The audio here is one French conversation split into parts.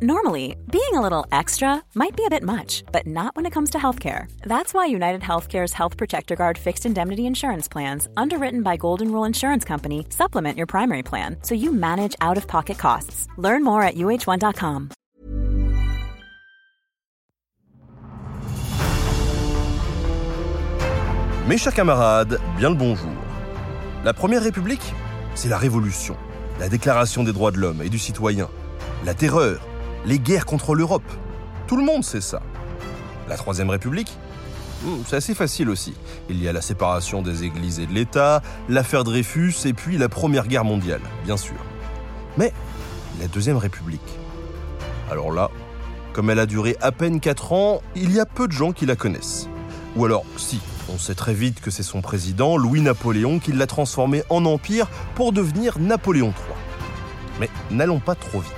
Normally, being a little extra might be a bit much, but not when it comes to healthcare. That's why United Healthcare's Health Protector Guard fixed indemnity insurance plans, underwritten by Golden Rule Insurance Company, supplement your primary plan so you manage out of pocket costs. Learn more at uh1.com. Mes chers camarades, bien le bonjour. La Première République, c'est la Révolution, la Déclaration des droits de l'homme et du citoyen, la terreur les guerres contre l'Europe. Tout le monde sait ça. La Troisième République hmm, c'est assez facile aussi. Il y a la séparation des églises et de l'État, l'affaire Dreyfus et puis la Première Guerre mondiale, bien sûr. Mais la Deuxième République Alors là, comme elle a duré à peine 4 ans, il y a peu de gens qui la connaissent. Ou alors, si, on sait très vite que c'est son président, Louis-Napoléon, qui l'a transformé en empire pour devenir Napoléon III. Mais n'allons pas trop vite.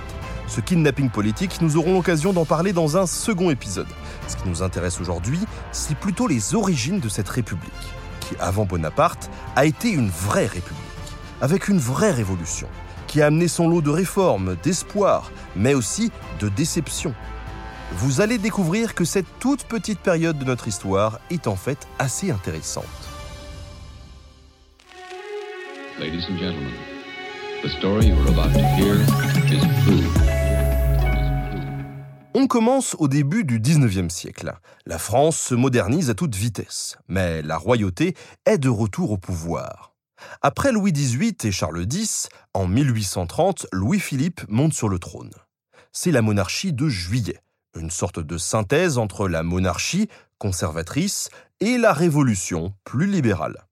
Ce kidnapping politique, nous aurons l'occasion d'en parler dans un second épisode. Ce qui nous intéresse aujourd'hui, c'est plutôt les origines de cette République, qui, avant Bonaparte, a été une vraie République, avec une vraie révolution, qui a amené son lot de réformes, d'espoir, mais aussi de déceptions. Vous allez découvrir que cette toute petite période de notre histoire est en fait assez intéressante. Ladies and gentlemen, the story you are about is. On commence au début du 19e siècle. La France se modernise à toute vitesse, mais la royauté est de retour au pouvoir. Après Louis XVIII et Charles X, en 1830, Louis-Philippe monte sur le trône. C'est la monarchie de juillet, une sorte de synthèse entre la monarchie, conservatrice, et la révolution, plus libérale.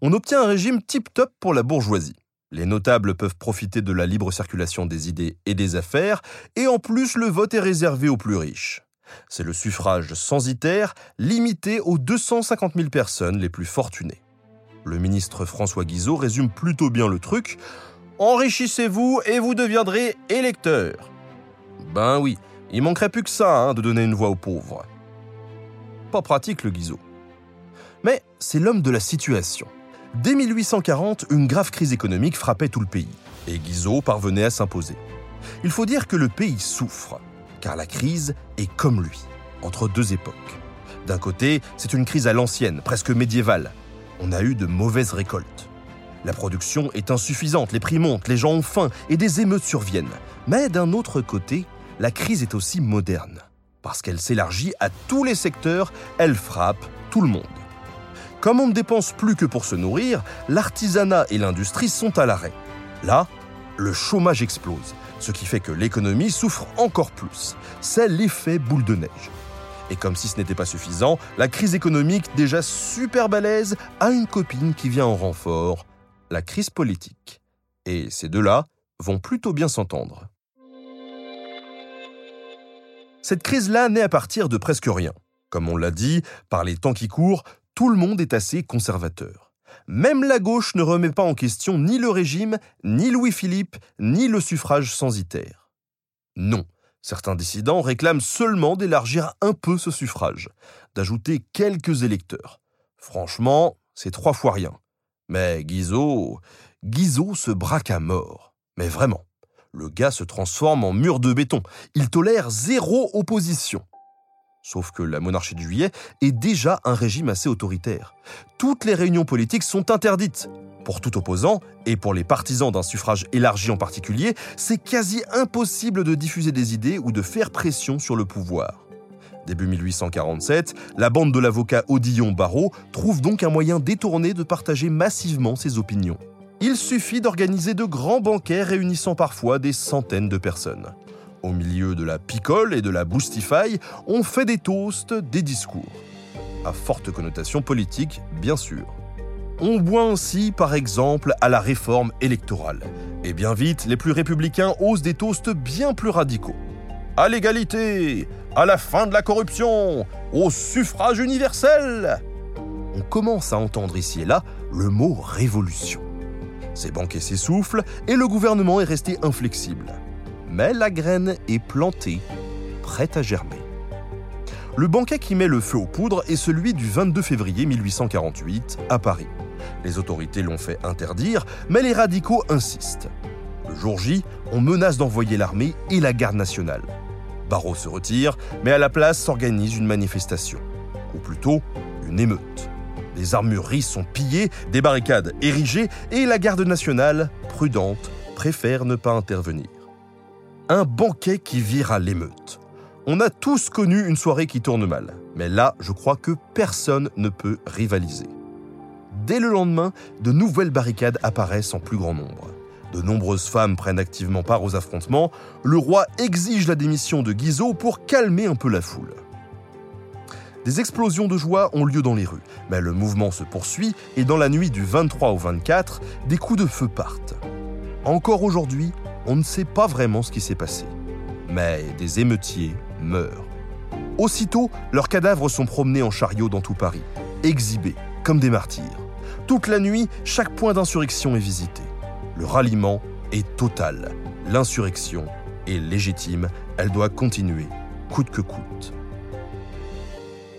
On obtient un régime tip-top pour la bourgeoisie. Les notables peuvent profiter de la libre circulation des idées et des affaires, et en plus le vote est réservé aux plus riches. C'est le suffrage censitaire limité aux 250 000 personnes les plus fortunées. Le ministre François Guizot résume plutôt bien le truc. Enrichissez-vous et vous deviendrez électeur. Ben oui, il manquerait plus que ça hein, de donner une voix aux pauvres. Pas pratique le Guizot. Mais c'est l'homme de la situation. Dès 1840, une grave crise économique frappait tout le pays, et Guizot parvenait à s'imposer. Il faut dire que le pays souffre, car la crise est comme lui, entre deux époques. D'un côté, c'est une crise à l'ancienne, presque médiévale. On a eu de mauvaises récoltes. La production est insuffisante, les prix montent, les gens ont faim et des émeutes surviennent. Mais d'un autre côté, la crise est aussi moderne. Parce qu'elle s'élargit à tous les secteurs, elle frappe tout le monde. Comme on ne dépense plus que pour se nourrir, l'artisanat et l'industrie sont à l'arrêt. Là, le chômage explose, ce qui fait que l'économie souffre encore plus. C'est l'effet boule de neige. Et comme si ce n'était pas suffisant, la crise économique, déjà super balèze, a une copine qui vient en renfort, la crise politique. Et ces deux-là vont plutôt bien s'entendre. Cette crise-là naît à partir de presque rien. Comme on l'a dit, par les temps qui courent, tout le monde est assez conservateur. Même la gauche ne remet pas en question ni le régime, ni Louis-Philippe, ni le suffrage censitaire. Non, certains dissidents réclament seulement d'élargir un peu ce suffrage, d'ajouter quelques électeurs. Franchement, c'est trois fois rien. Mais Guizot, Guizot se braque à mort. Mais vraiment, le gars se transforme en mur de béton. Il tolère zéro opposition. Sauf que la monarchie de juillet est déjà un régime assez autoritaire. Toutes les réunions politiques sont interdites. Pour tout opposant, et pour les partisans d'un suffrage élargi en particulier, c'est quasi impossible de diffuser des idées ou de faire pression sur le pouvoir. Début 1847, la bande de l'avocat Odillon Barrault trouve donc un moyen détourné de partager massivement ses opinions. Il suffit d'organiser de grands banquets réunissant parfois des centaines de personnes. Au milieu de la picole et de la boostify, on fait des toasts, des discours. À forte connotation politique, bien sûr. On boit ainsi, par exemple, à la réforme électorale. Et bien vite, les plus républicains osent des toasts bien plus radicaux. À l'égalité, à la fin de la corruption, au suffrage universel. On commence à entendre ici et là le mot révolution. Ces banquets s'essoufflent et le gouvernement est resté inflexible mais la graine est plantée, prête à germer. Le banquet qui met le feu aux poudres est celui du 22 février 1848 à Paris. Les autorités l'ont fait interdire, mais les radicaux insistent. Le jour J, on menace d'envoyer l'armée et la garde nationale. Barreau se retire, mais à la place s'organise une manifestation, ou plutôt une émeute. Les armureries sont pillées, des barricades érigées, et la garde nationale, prudente, préfère ne pas intervenir. Un banquet qui vire à l'émeute. On a tous connu une soirée qui tourne mal, mais là, je crois que personne ne peut rivaliser. Dès le lendemain, de nouvelles barricades apparaissent en plus grand nombre. De nombreuses femmes prennent activement part aux affrontements. Le roi exige la démission de Guizot pour calmer un peu la foule. Des explosions de joie ont lieu dans les rues, mais le mouvement se poursuit et dans la nuit du 23 au 24, des coups de feu partent. Encore aujourd'hui, on ne sait pas vraiment ce qui s'est passé. Mais des émeutiers meurent. Aussitôt, leurs cadavres sont promenés en chariot dans tout Paris, exhibés comme des martyrs. Toute la nuit, chaque point d'insurrection est visité. Le ralliement est total. L'insurrection est légitime. Elle doit continuer, coûte que coûte.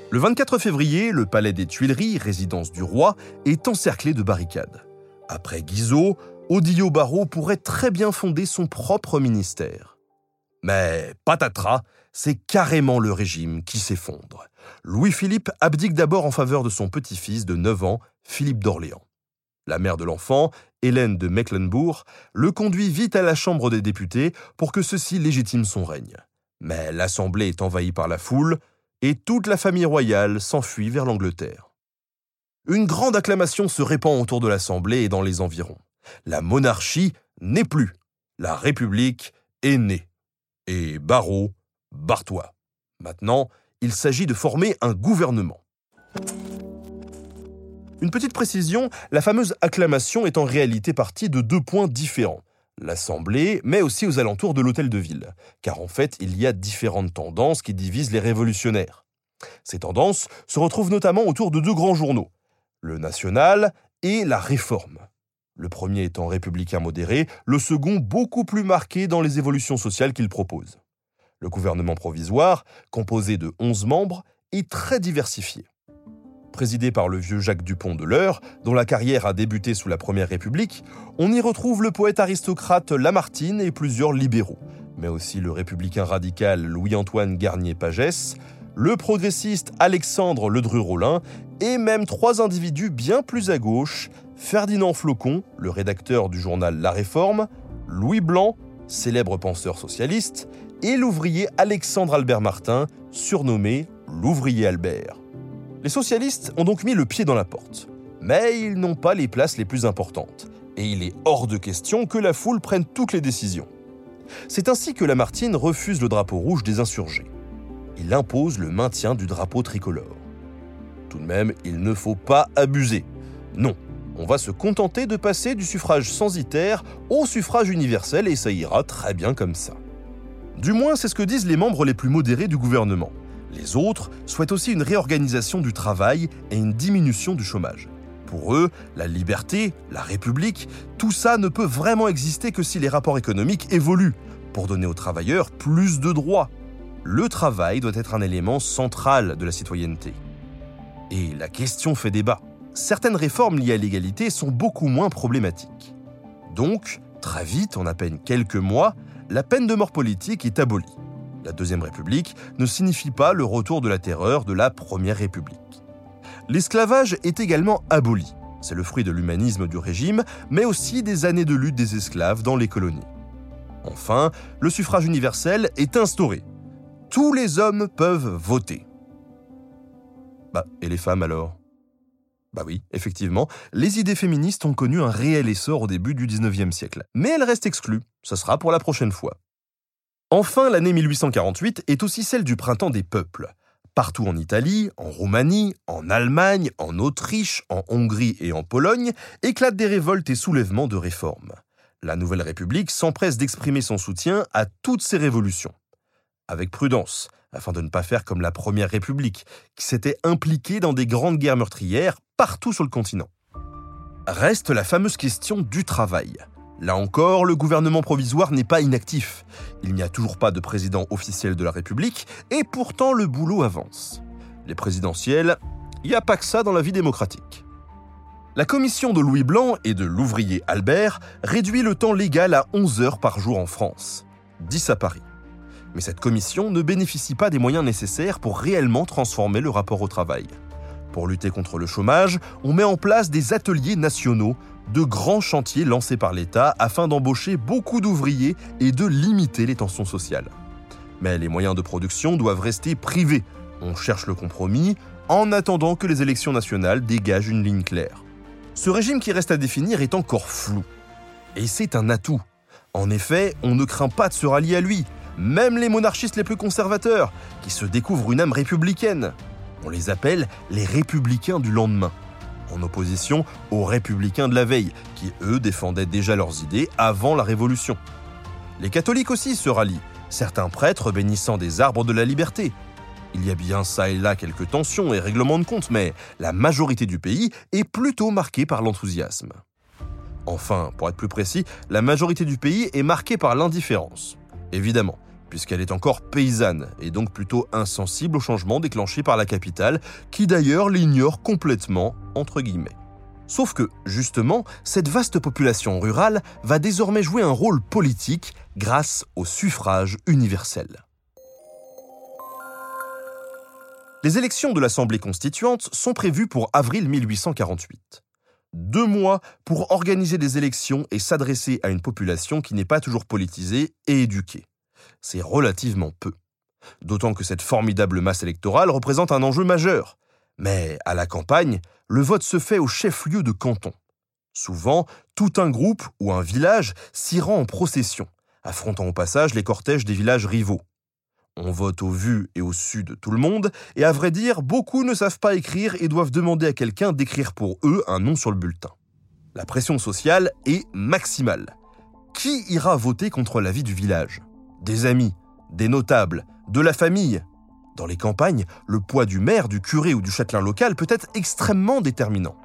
Le 24 février, le palais des Tuileries, résidence du roi, est encerclé de barricades. Après Guizot, Odilio Barrault pourrait très bien fonder son propre ministère. Mais patatras, c'est carrément le régime qui s'effondre. Louis-Philippe abdique d'abord en faveur de son petit-fils de 9 ans, Philippe d'Orléans. La mère de l'enfant, Hélène de Mecklenbourg, le conduit vite à la Chambre des députés pour que ceux-ci légitime son règne. Mais l'Assemblée est envahie par la foule, et toute la famille royale s'enfuit vers l'Angleterre. Une grande acclamation se répand autour de l'Assemblée et dans les environs. La monarchie n'est plus. La République est née. Et Barreau, barre-toi. Maintenant, il s'agit de former un gouvernement. Une petite précision, la fameuse acclamation est en réalité partie de deux points différents l'Assemblée, mais aussi aux alentours de l'hôtel de ville, car en fait il y a différentes tendances qui divisent les révolutionnaires. Ces tendances se retrouvent notamment autour de deux grands journaux, le National et la Réforme. Le premier étant républicain modéré, le second beaucoup plus marqué dans les évolutions sociales qu'il propose. Le gouvernement provisoire, composé de 11 membres, est très diversifié présidé par le vieux Jacques Dupont de l'Eure, dont la carrière a débuté sous la Première République, on y retrouve le poète aristocrate Lamartine et plusieurs libéraux, mais aussi le républicain radical Louis-Antoine Garnier-Pagès, le progressiste Alexandre Ledru-Rollin et même trois individus bien plus à gauche, Ferdinand Flocon, le rédacteur du journal La Réforme, Louis Blanc, célèbre penseur socialiste, et l'ouvrier Alexandre Albert Martin, surnommé l'ouvrier Albert. Les socialistes ont donc mis le pied dans la porte. Mais ils n'ont pas les places les plus importantes. Et il est hors de question que la foule prenne toutes les décisions. C'est ainsi que Lamartine refuse le drapeau rouge des insurgés. Il impose le maintien du drapeau tricolore. Tout de même, il ne faut pas abuser. Non, on va se contenter de passer du suffrage censitaire au suffrage universel et ça ira très bien comme ça. Du moins, c'est ce que disent les membres les plus modérés du gouvernement. Les autres souhaitent aussi une réorganisation du travail et une diminution du chômage. Pour eux, la liberté, la République, tout ça ne peut vraiment exister que si les rapports économiques évoluent, pour donner aux travailleurs plus de droits. Le travail doit être un élément central de la citoyenneté. Et la question fait débat. Certaines réformes liées à l'égalité sont beaucoup moins problématiques. Donc, très vite, en à peine quelques mois, la peine de mort politique est abolie la Deuxième République, ne signifie pas le retour de la terreur de la Première République. L'esclavage est également aboli. C'est le fruit de l'humanisme du régime, mais aussi des années de lutte des esclaves dans les colonies. Enfin, le suffrage universel est instauré. Tous les hommes peuvent voter. Bah, et les femmes alors? Bah oui, effectivement, les idées féministes ont connu un réel essor au début du 19e siècle. Mais elles restent exclues. Ce sera pour la prochaine fois. Enfin, l'année 1848 est aussi celle du printemps des peuples. Partout en Italie, en Roumanie, en Allemagne, en Autriche, en Hongrie et en Pologne éclatent des révoltes et soulèvements de réformes. La Nouvelle République s'empresse d'exprimer son soutien à toutes ces révolutions. Avec prudence, afin de ne pas faire comme la Première République, qui s'était impliquée dans des grandes guerres meurtrières partout sur le continent. Reste la fameuse question du travail. Là encore, le gouvernement provisoire n'est pas inactif. Il n'y a toujours pas de président officiel de la République, et pourtant le boulot avance. Les présidentielles, il n'y a pas que ça dans la vie démocratique. La commission de Louis Blanc et de l'ouvrier Albert réduit le temps légal à 11 heures par jour en France, 10 à Paris. Mais cette commission ne bénéficie pas des moyens nécessaires pour réellement transformer le rapport au travail. Pour lutter contre le chômage, on met en place des ateliers nationaux, de grands chantiers lancés par l'État afin d'embaucher beaucoup d'ouvriers et de limiter les tensions sociales. Mais les moyens de production doivent rester privés. On cherche le compromis en attendant que les élections nationales dégagent une ligne claire. Ce régime qui reste à définir est encore flou. Et c'est un atout. En effet, on ne craint pas de se rallier à lui, même les monarchistes les plus conservateurs, qui se découvrent une âme républicaine. On les appelle les républicains du lendemain, en opposition aux républicains de la veille, qui eux défendaient déjà leurs idées avant la Révolution. Les catholiques aussi se rallient, certains prêtres bénissant des arbres de la liberté. Il y a bien ça et là quelques tensions et règlements de compte, mais la majorité du pays est plutôt marquée par l'enthousiasme. Enfin, pour être plus précis, la majorité du pays est marquée par l'indifférence. Évidemment, puisqu'elle est encore paysanne et donc plutôt insensible aux changements déclenchés par la capitale, qui d'ailleurs l'ignore complètement. Sauf que, justement, cette vaste population rurale va désormais jouer un rôle politique grâce au suffrage universel. Les élections de l'Assemblée constituante sont prévues pour avril 1848. Deux mois pour organiser des élections et s'adresser à une population qui n'est pas toujours politisée et éduquée c'est relativement peu. D'autant que cette formidable masse électorale représente un enjeu majeur. Mais à la campagne, le vote se fait au chef-lieu de canton. Souvent, tout un groupe ou un village s'y rend en procession, affrontant au passage les cortèges des villages rivaux. On vote au vu et au su de tout le monde, et à vrai dire, beaucoup ne savent pas écrire et doivent demander à quelqu'un d'écrire pour eux un nom sur le bulletin. La pression sociale est maximale. Qui ira voter contre la vie du village? Des amis, des notables, de la famille. Dans les campagnes, le poids du maire, du curé ou du châtelain local peut être extrêmement déterminant.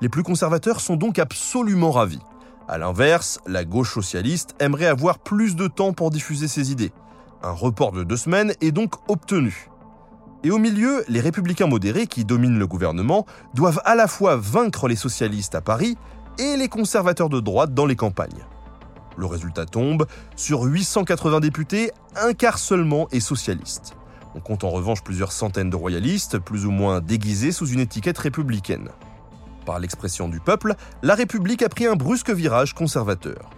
Les plus conservateurs sont donc absolument ravis. A l'inverse, la gauche socialiste aimerait avoir plus de temps pour diffuser ses idées. Un report de deux semaines est donc obtenu. Et au milieu, les républicains modérés qui dominent le gouvernement doivent à la fois vaincre les socialistes à Paris et les conservateurs de droite dans les campagnes. Le résultat tombe, sur 880 députés, un quart seulement est socialiste. On compte en revanche plusieurs centaines de royalistes, plus ou moins déguisés sous une étiquette républicaine. Par l'expression du peuple, la République a pris un brusque virage conservateur.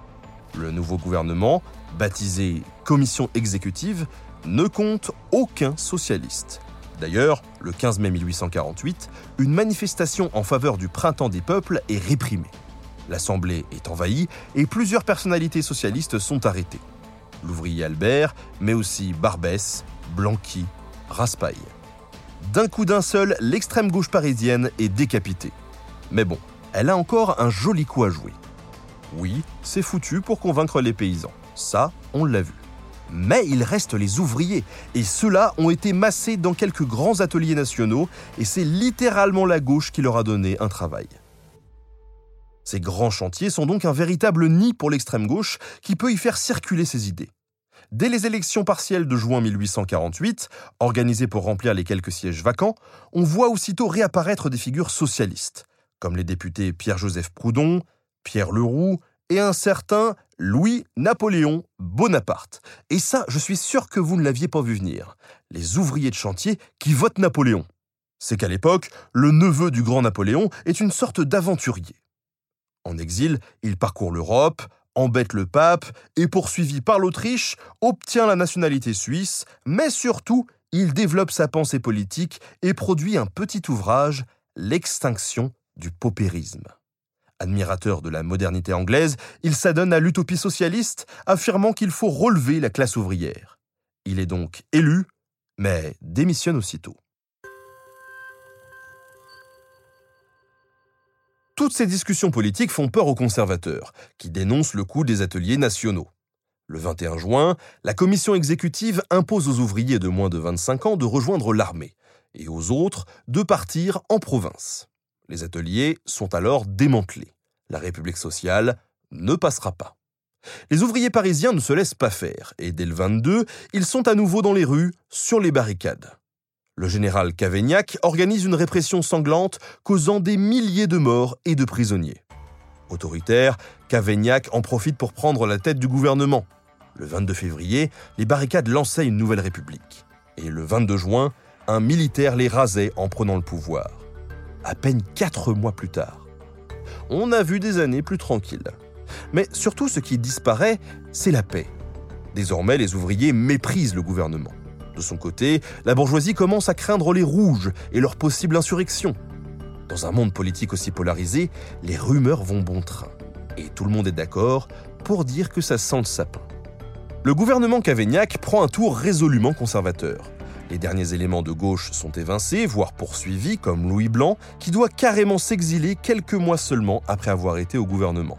Le nouveau gouvernement, baptisé Commission exécutive, ne compte aucun socialiste. D'ailleurs, le 15 mai 1848, une manifestation en faveur du printemps des peuples est réprimée. L'Assemblée est envahie et plusieurs personnalités socialistes sont arrêtées. L'ouvrier Albert, mais aussi Barbès, Blanqui, Raspail. D'un coup d'un seul, l'extrême gauche parisienne est décapitée. Mais bon, elle a encore un joli coup à jouer. Oui, c'est foutu pour convaincre les paysans. Ça, on l'a vu. Mais il reste les ouvriers, et ceux-là ont été massés dans quelques grands ateliers nationaux, et c'est littéralement la gauche qui leur a donné un travail. Ces grands chantiers sont donc un véritable nid pour l'extrême gauche qui peut y faire circuler ses idées. Dès les élections partielles de juin 1848, organisées pour remplir les quelques sièges vacants, on voit aussitôt réapparaître des figures socialistes, comme les députés Pierre-Joseph Proudhon, Pierre Leroux et un certain Louis-Napoléon Bonaparte. Et ça, je suis sûr que vous ne l'aviez pas vu venir. Les ouvriers de chantier qui votent Napoléon. C'est qu'à l'époque, le neveu du grand Napoléon est une sorte d'aventurier. En exil, il parcourt l'Europe, embête le pape et, poursuivi par l'Autriche, obtient la nationalité suisse, mais surtout, il développe sa pensée politique et produit un petit ouvrage, L'extinction du paupérisme. Admirateur de la modernité anglaise, il s'adonne à l'utopie socialiste, affirmant qu'il faut relever la classe ouvrière. Il est donc élu, mais démissionne aussitôt. Toutes ces discussions politiques font peur aux conservateurs, qui dénoncent le coût des ateliers nationaux. Le 21 juin, la commission exécutive impose aux ouvriers de moins de 25 ans de rejoindre l'armée, et aux autres de partir en province. Les ateliers sont alors démantelés. La République sociale ne passera pas. Les ouvriers parisiens ne se laissent pas faire, et dès le 22, ils sont à nouveau dans les rues, sur les barricades. Le général Cavaignac organise une répression sanglante causant des milliers de morts et de prisonniers. Autoritaire, Cavaignac en profite pour prendre la tête du gouvernement. Le 22 février, les barricades lançaient une nouvelle république. Et le 22 juin, un militaire les rasait en prenant le pouvoir. À peine quatre mois plus tard. On a vu des années plus tranquilles. Mais surtout, ce qui disparaît, c'est la paix. Désormais, les ouvriers méprisent le gouvernement. De son côté, la bourgeoisie commence à craindre les rouges et leur possible insurrection. Dans un monde politique aussi polarisé, les rumeurs vont bon train. Et tout le monde est d'accord pour dire que ça sent le sapin. Le gouvernement Cavaignac prend un tour résolument conservateur. Les derniers éléments de gauche sont évincés, voire poursuivis, comme Louis Blanc, qui doit carrément s'exiler quelques mois seulement après avoir été au gouvernement.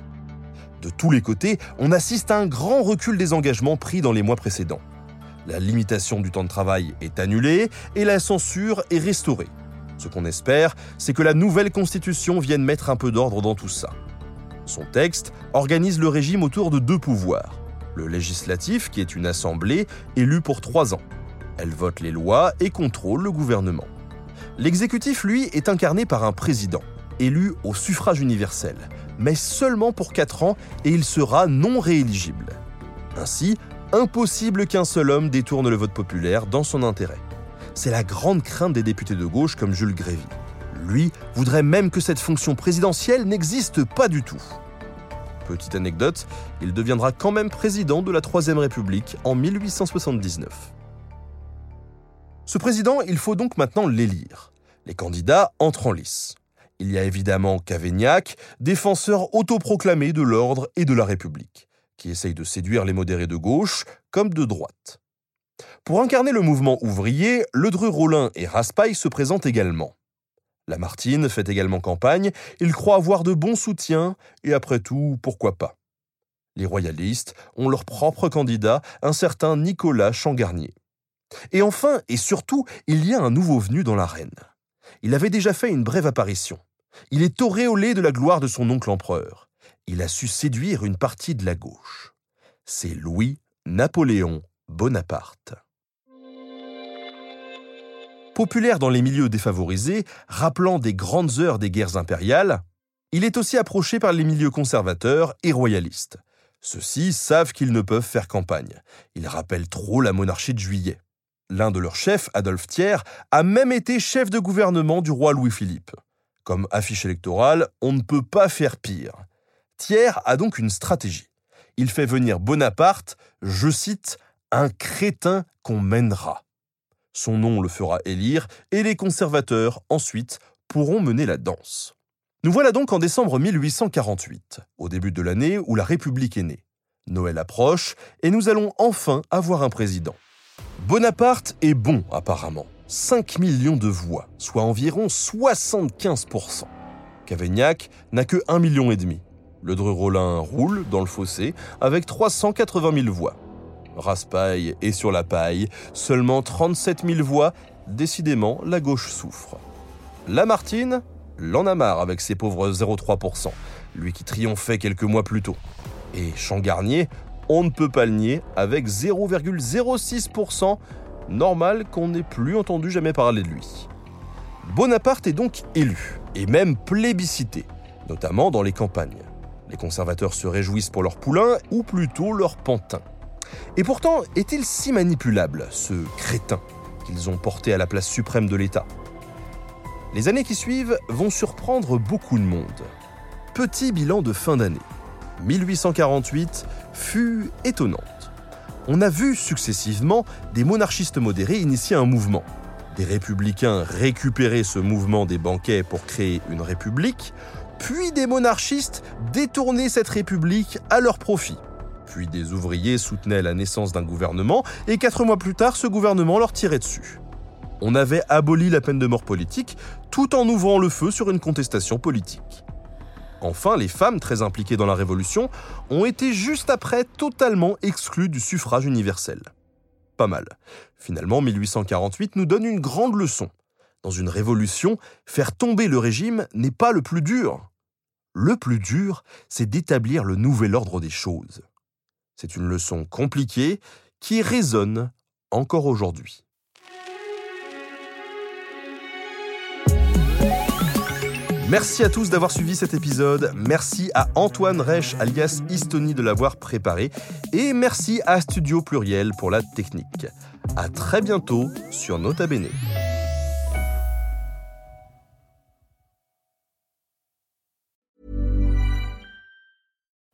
De tous les côtés, on assiste à un grand recul des engagements pris dans les mois précédents. La limitation du temps de travail est annulée et la censure est restaurée. Ce qu'on espère, c'est que la nouvelle constitution vienne mettre un peu d'ordre dans tout ça. Son texte organise le régime autour de deux pouvoirs. Le législatif, qui est une assemblée élue pour trois ans. Elle vote les lois et contrôle le gouvernement. L'exécutif, lui, est incarné par un président, élu au suffrage universel, mais seulement pour quatre ans et il sera non rééligible. Ainsi, impossible qu'un seul homme détourne le vote populaire dans son intérêt. C'est la grande crainte des députés de gauche comme Jules Grévy. Lui voudrait même que cette fonction présidentielle n'existe pas du tout. Petite anecdote, il deviendra quand même président de la Troisième République en 1879. Ce président, il faut donc maintenant l'élire. Les candidats entrent en lice. Il y a évidemment Cavaignac, défenseur autoproclamé de l'ordre et de la République qui essaye de séduire les modérés de gauche comme de droite. Pour incarner le mouvement ouvrier, Ledru-Rollin et Raspail se présentent également. Lamartine fait également campagne, il croit avoir de bons soutiens, et après tout, pourquoi pas Les royalistes ont leur propre candidat, un certain Nicolas Changarnier. Et enfin, et surtout, il y a un nouveau venu dans l'arène. Il avait déjà fait une brève apparition. Il est auréolé de la gloire de son oncle empereur il a su séduire une partie de la gauche. C'est Louis-Napoléon Bonaparte. Populaire dans les milieux défavorisés, rappelant des grandes heures des guerres impériales, il est aussi approché par les milieux conservateurs et royalistes. Ceux-ci savent qu'ils ne peuvent faire campagne. Il rappelle trop la monarchie de juillet. L'un de leurs chefs, Adolphe Thiers, a même été chef de gouvernement du roi Louis-Philippe. Comme affiche électorale, on ne peut pas faire pire. Thiers a donc une stratégie. Il fait venir Bonaparte, je cite, un crétin qu'on mènera. Son nom le fera élire et les conservateurs, ensuite, pourront mener la danse. Nous voilà donc en décembre 1848, au début de l'année où la République est née. Noël approche et nous allons enfin avoir un président. Bonaparte est bon apparemment. 5 millions de voix, soit environ 75%. Cavaignac n'a que 1,5 million et demi. Le Dreux-Rollin roule dans le fossé avec 380 000 voix. Raspail est sur la paille, seulement 37 000 voix, décidément la gauche souffre. Lamartine l'en a marre avec ses pauvres 0,3%, lui qui triomphait quelques mois plus tôt. Et Changarnier, on ne peut pas le nier, avec 0,06%, normal qu'on n'ait plus entendu jamais parler de lui. Bonaparte est donc élu, et même plébiscité, notamment dans les campagnes. Les conservateurs se réjouissent pour leur poulain, ou plutôt leur pantin. Et pourtant, est-il si manipulable, ce crétin, qu'ils ont porté à la place suprême de l'État? Les années qui suivent vont surprendre beaucoup de monde. Petit bilan de fin d'année. 1848 fut étonnante. On a vu successivement des monarchistes modérés initier un mouvement, des républicains récupérer ce mouvement des banquets pour créer une république, puis des monarchistes détournaient cette république à leur profit. Puis des ouvriers soutenaient la naissance d'un gouvernement, et quatre mois plus tard, ce gouvernement leur tirait dessus. On avait aboli la peine de mort politique, tout en ouvrant le feu sur une contestation politique. Enfin, les femmes très impliquées dans la Révolution ont été juste après totalement exclues du suffrage universel. Pas mal. Finalement, 1848 nous donne une grande leçon. Dans une révolution, faire tomber le régime n'est pas le plus dur. Le plus dur, c'est d'établir le nouvel ordre des choses. C'est une leçon compliquée qui résonne encore aujourd'hui. Merci à tous d'avoir suivi cet épisode. Merci à Antoine Reich alias Istoni de l'avoir préparé. Et merci à Studio Pluriel pour la technique. À très bientôt sur Nota Bene.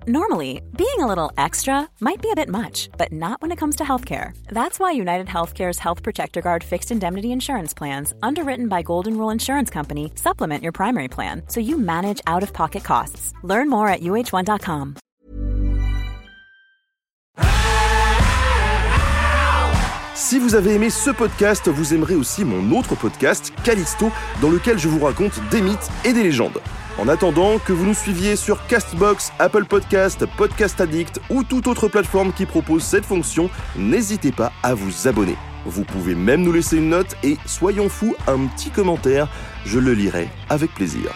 Normally, being a little extra might be a bit much, but not when it comes to healthcare. That's why United Healthcare's Health Protector Guard fixed indemnity insurance plans, underwritten by Golden Rule Insurance Company, supplement your primary plan so you manage out of pocket costs. Learn more at uh1.com. Si vous avez aimé ce podcast, vous aimerez aussi mon autre podcast, Callisto, dans lequel je vous raconte des mythes et des légendes. En attendant que vous nous suiviez sur Castbox, Apple Podcast, Podcast Addict ou toute autre plateforme qui propose cette fonction, n'hésitez pas à vous abonner. Vous pouvez même nous laisser une note et, soyons fous, un petit commentaire, je le lirai avec plaisir.